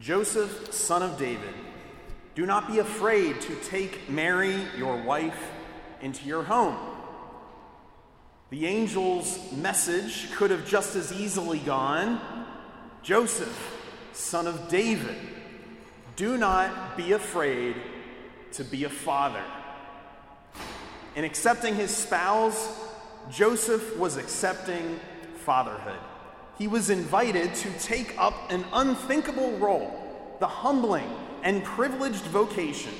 Joseph, son of David, do not be afraid to take Mary, your wife, into your home. The angel's message could have just as easily gone Joseph, son of David, do not be afraid to be a father. In accepting his spouse, Joseph was accepting fatherhood. He was invited to take up an unthinkable role, the humbling and privileged vocation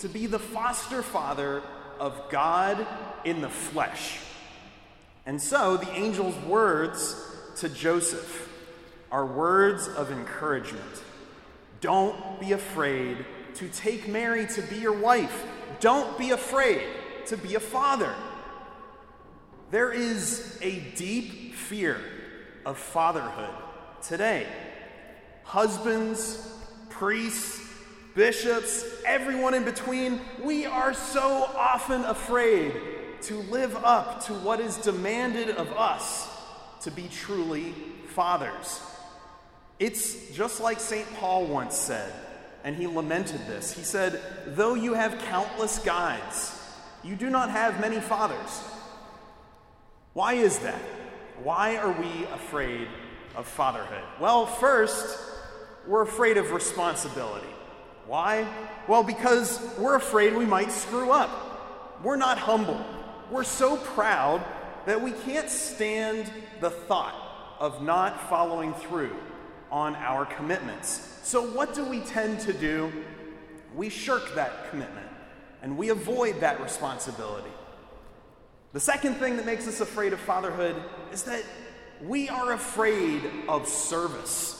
to be the foster father of God in the flesh. And so the angel's words to Joseph are words of encouragement. Don't be afraid to take Mary to be your wife. Don't be afraid to be a father. There is a deep fear of fatherhood today. Husbands, priests, bishops, everyone in between, we are so often afraid to live up to what is demanded of us to be truly fathers. It's just like St. Paul once said, and he lamented this. He said, Though you have countless guides, you do not have many fathers. Why is that? Why are we afraid of fatherhood? Well, first, we're afraid of responsibility. Why? Well, because we're afraid we might screw up. We're not humble. We're so proud that we can't stand the thought of not following through on our commitments. So, what do we tend to do? We shirk that commitment and we avoid that responsibility. The second thing that makes us afraid of fatherhood is that we are afraid of service.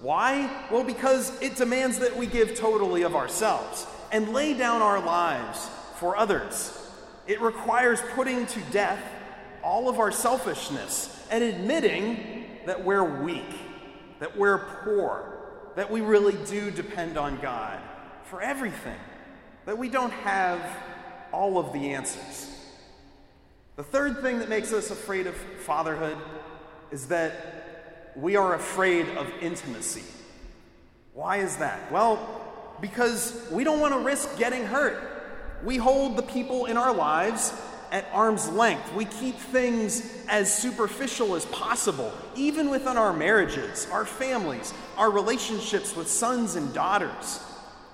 Why? Well, because it demands that we give totally of ourselves and lay down our lives for others. It requires putting to death all of our selfishness and admitting that we're weak that we're poor, that we really do depend on God for everything, that we don't have all of the answers. The third thing that makes us afraid of fatherhood is that we are afraid of intimacy. Why is that? Well, because we don't want to risk getting hurt. We hold the people in our lives at arm's length. We keep things as superficial as possible, even within our marriages, our families, our relationships with sons and daughters.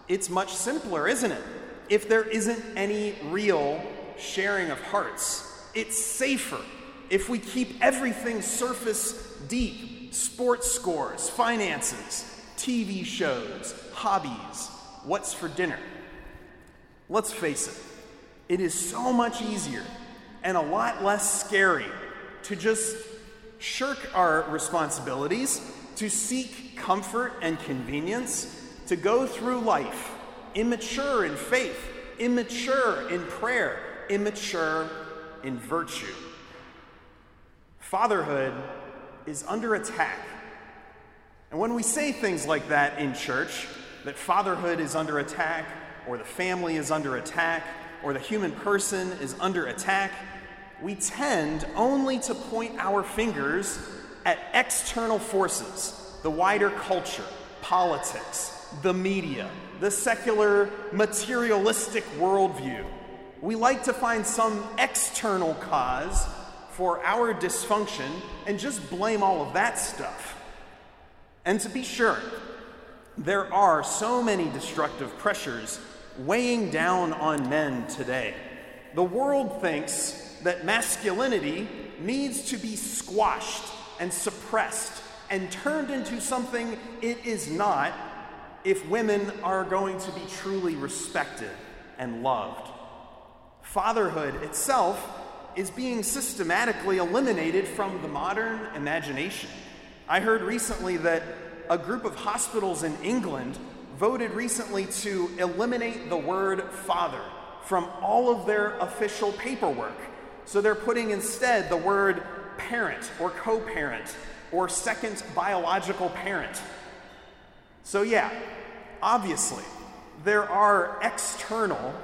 It's much simpler, isn't it? If there isn't any real sharing of hearts, it's safer if we keep everything surface deep sports scores, finances, TV shows, hobbies, what's for dinner. Let's face it, it is so much easier and a lot less scary to just shirk our responsibilities, to seek comfort and convenience, to go through life immature in faith, immature in prayer, immature in virtue. Fatherhood is under attack. And when we say things like that in church, that fatherhood is under attack, or the family is under attack, or the human person is under attack, we tend only to point our fingers at external forces the wider culture, politics, the media, the secular materialistic worldview. We like to find some external cause for our dysfunction and just blame all of that stuff. And to be sure, there are so many destructive pressures weighing down on men today. The world thinks that masculinity needs to be squashed and suppressed and turned into something it is not if women are going to be truly respected and loved. Fatherhood itself is being systematically eliminated from the modern imagination. I heard recently that a group of hospitals in England voted recently to eliminate the word father from all of their official paperwork. So they're putting instead the word parent or co parent or second biological parent. So, yeah, obviously, there are external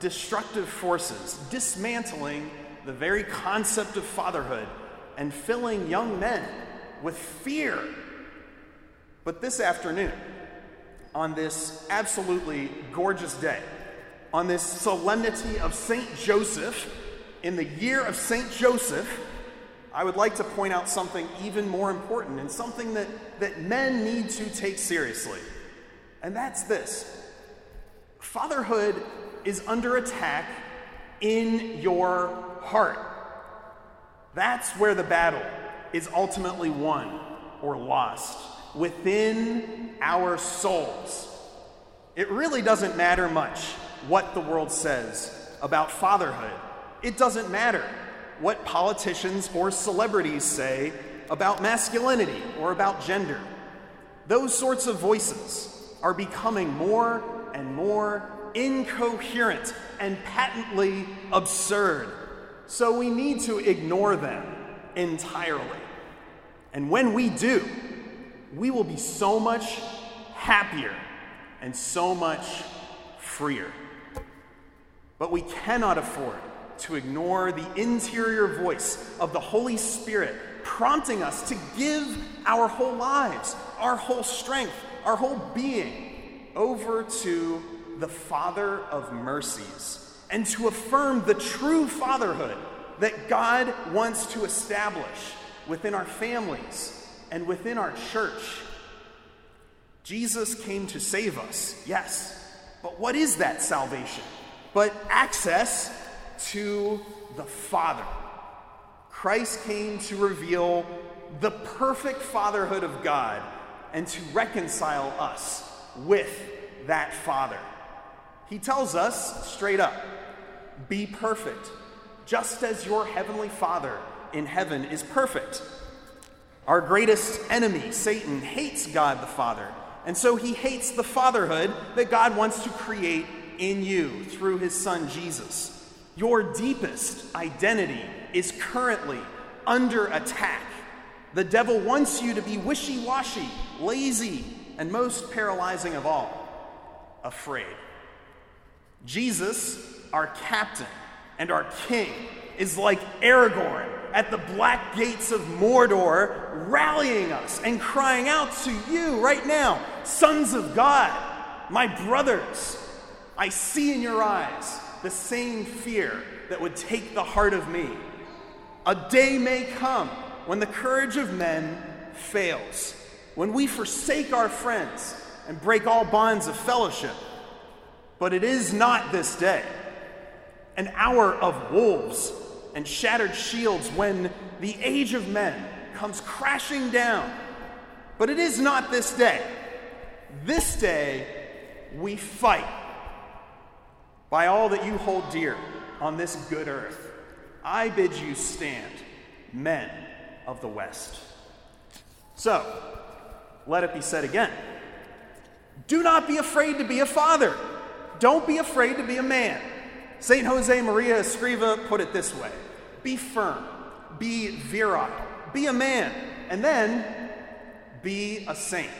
destructive forces dismantling the very concept of fatherhood and filling young men with fear. But this afternoon, on this absolutely gorgeous day, on this solemnity of St. Joseph, in the year of St. Joseph, I would like to point out something even more important and something that, that men need to take seriously. And that's this fatherhood is under attack in your heart. That's where the battle is ultimately won or lost within our souls. It really doesn't matter much what the world says about fatherhood. It doesn't matter what politicians or celebrities say about masculinity or about gender. Those sorts of voices are becoming more and more incoherent and patently absurd. So we need to ignore them entirely. And when we do, we will be so much happier and so much freer. But we cannot afford to ignore the interior voice of the Holy Spirit prompting us to give our whole lives, our whole strength, our whole being over to the Father of mercies and to affirm the true fatherhood that God wants to establish within our families and within our church. Jesus came to save us, yes, but what is that salvation? But access to the Father. Christ came to reveal the perfect fatherhood of God and to reconcile us with that Father. He tells us straight up be perfect, just as your heavenly Father in heaven is perfect. Our greatest enemy, Satan, hates God the Father, and so he hates the fatherhood that God wants to create in you through his Son Jesus. Your deepest identity is currently under attack. The devil wants you to be wishy washy, lazy, and most paralyzing of all, afraid. Jesus, our captain and our king, is like Aragorn at the black gates of Mordor, rallying us and crying out to you right now, sons of God, my brothers. I see in your eyes the same fear that would take the heart of me. A day may come when the courage of men fails, when we forsake our friends and break all bonds of fellowship. But it is not this day, an hour of wolves and shattered shields when the age of men comes crashing down. But it is not this day. This day we fight by all that you hold dear on this good earth. I bid you stand, men of the West. So, let it be said again do not be afraid to be a father. Don't be afraid to be a man. St. Jose Maria Escriva put it this way Be firm, be virile, be a man, and then be a saint.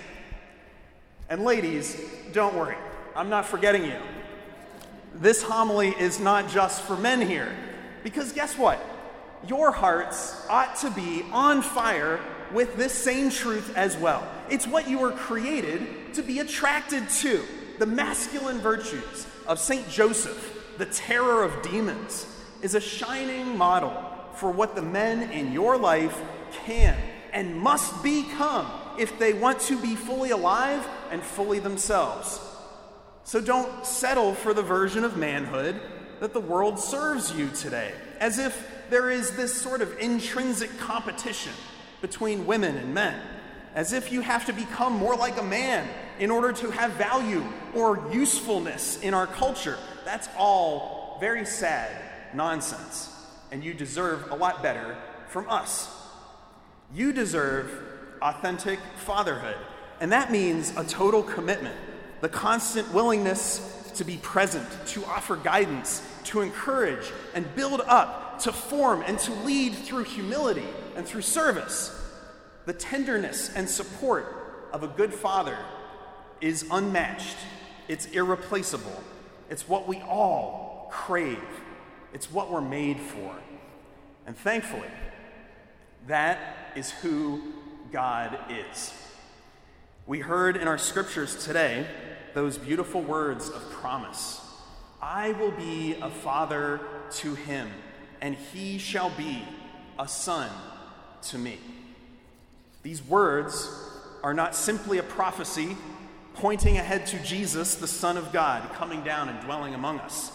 And ladies, don't worry, I'm not forgetting you this homily is not just for men here. Because guess what? Your hearts ought to be on fire with this same truth as well. It's what you were created to be attracted to the masculine virtues of St. Joseph, the terror of demons, is a shining model for what the men in your life can and must become if they want to be fully alive and fully themselves. So don't settle for the version of manhood that the world serves you today, as if there is this sort of intrinsic competition between women and men, as if you have to become more like a man in order to have value or usefulness in our culture. That's all very sad nonsense, and you deserve a lot better from us. You deserve authentic fatherhood, and that means a total commitment the constant willingness to be present, to offer guidance, to encourage and build up, to form and to lead through humility and through service. The tenderness and support of a good father is unmatched, it's irreplaceable, it's what we all crave, it's what we're made for. And thankfully, that is who God is. We heard in our scriptures today those beautiful words of promise I will be a father to him, and he shall be a son to me. These words are not simply a prophecy pointing ahead to Jesus, the Son of God, coming down and dwelling among us.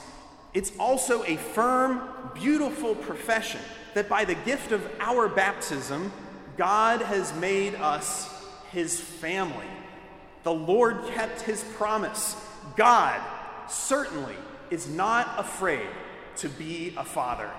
It's also a firm, beautiful profession that by the gift of our baptism, God has made us his family. The Lord kept his promise. God certainly is not afraid to be a father.